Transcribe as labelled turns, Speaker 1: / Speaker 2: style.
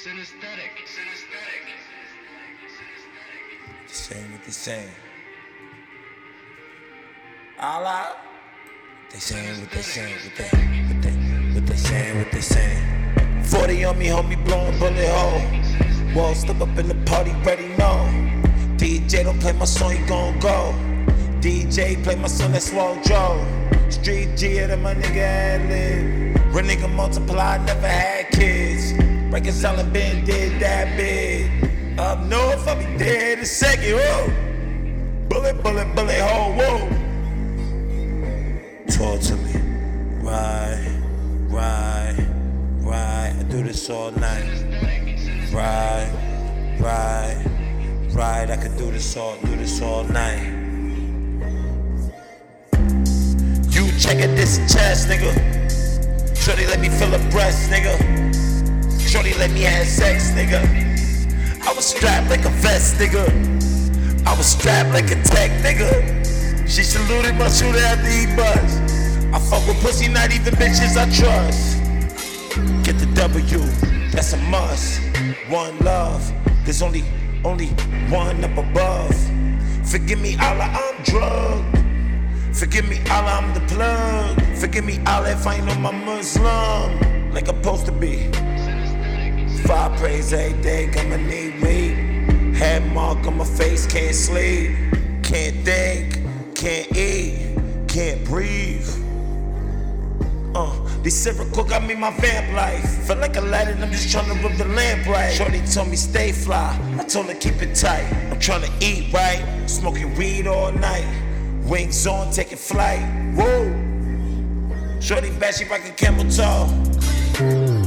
Speaker 1: Synesthetic. Synesthetic.
Speaker 2: Saying what they saying. All out. They saying what they saying, what they, what they, what they saying, what they saying. 40 on me, homie, blowing bullet hole. Wall step up in the party, ready, no. DJ don't play my song, you gon' go. DJ play my song, that's Swole Joe. Street G, that my nigga ad lib. Real nigga multiply, never had kids. Reconciling been did that big. Up north, I'll be dead in a second, whoa. Bullet, bullet, bullet hole, whoa. Talk to me. Ride, ride, ride. I do this all night. Ride, ride, ride. I could do this all, do this all night. You checking this chest, nigga. Shorty let me feel her breast, nigga. Shorty let me have sex, nigga. I was strapped like a vest, nigga. I was strapped like a tech, nigga. She saluted my shooter after he bust. I fuck with pussy, not even bitches I trust. Get the W, that's a must. One love, there's only, only one up above. Forgive me, Allah, I'm drugged. Forgive me, Allah, I'm the plug. Forgive me, Allah, if I ain't on my Muslim. Like I'm supposed to be. Praise every day, my knee weak. Head mark on my face, can't sleep. Can't think, can't eat, can't breathe. Uh, this Syracuse got me my vamp life. Feel like a Aladdin, I'm just trying to rub the lamp right. Shorty told me stay fly, I told her keep it tight. I'm trying to eat right, smoking weed all night. Wings on, taking flight. Whoa. Shorty bad, she rockin' camel toe.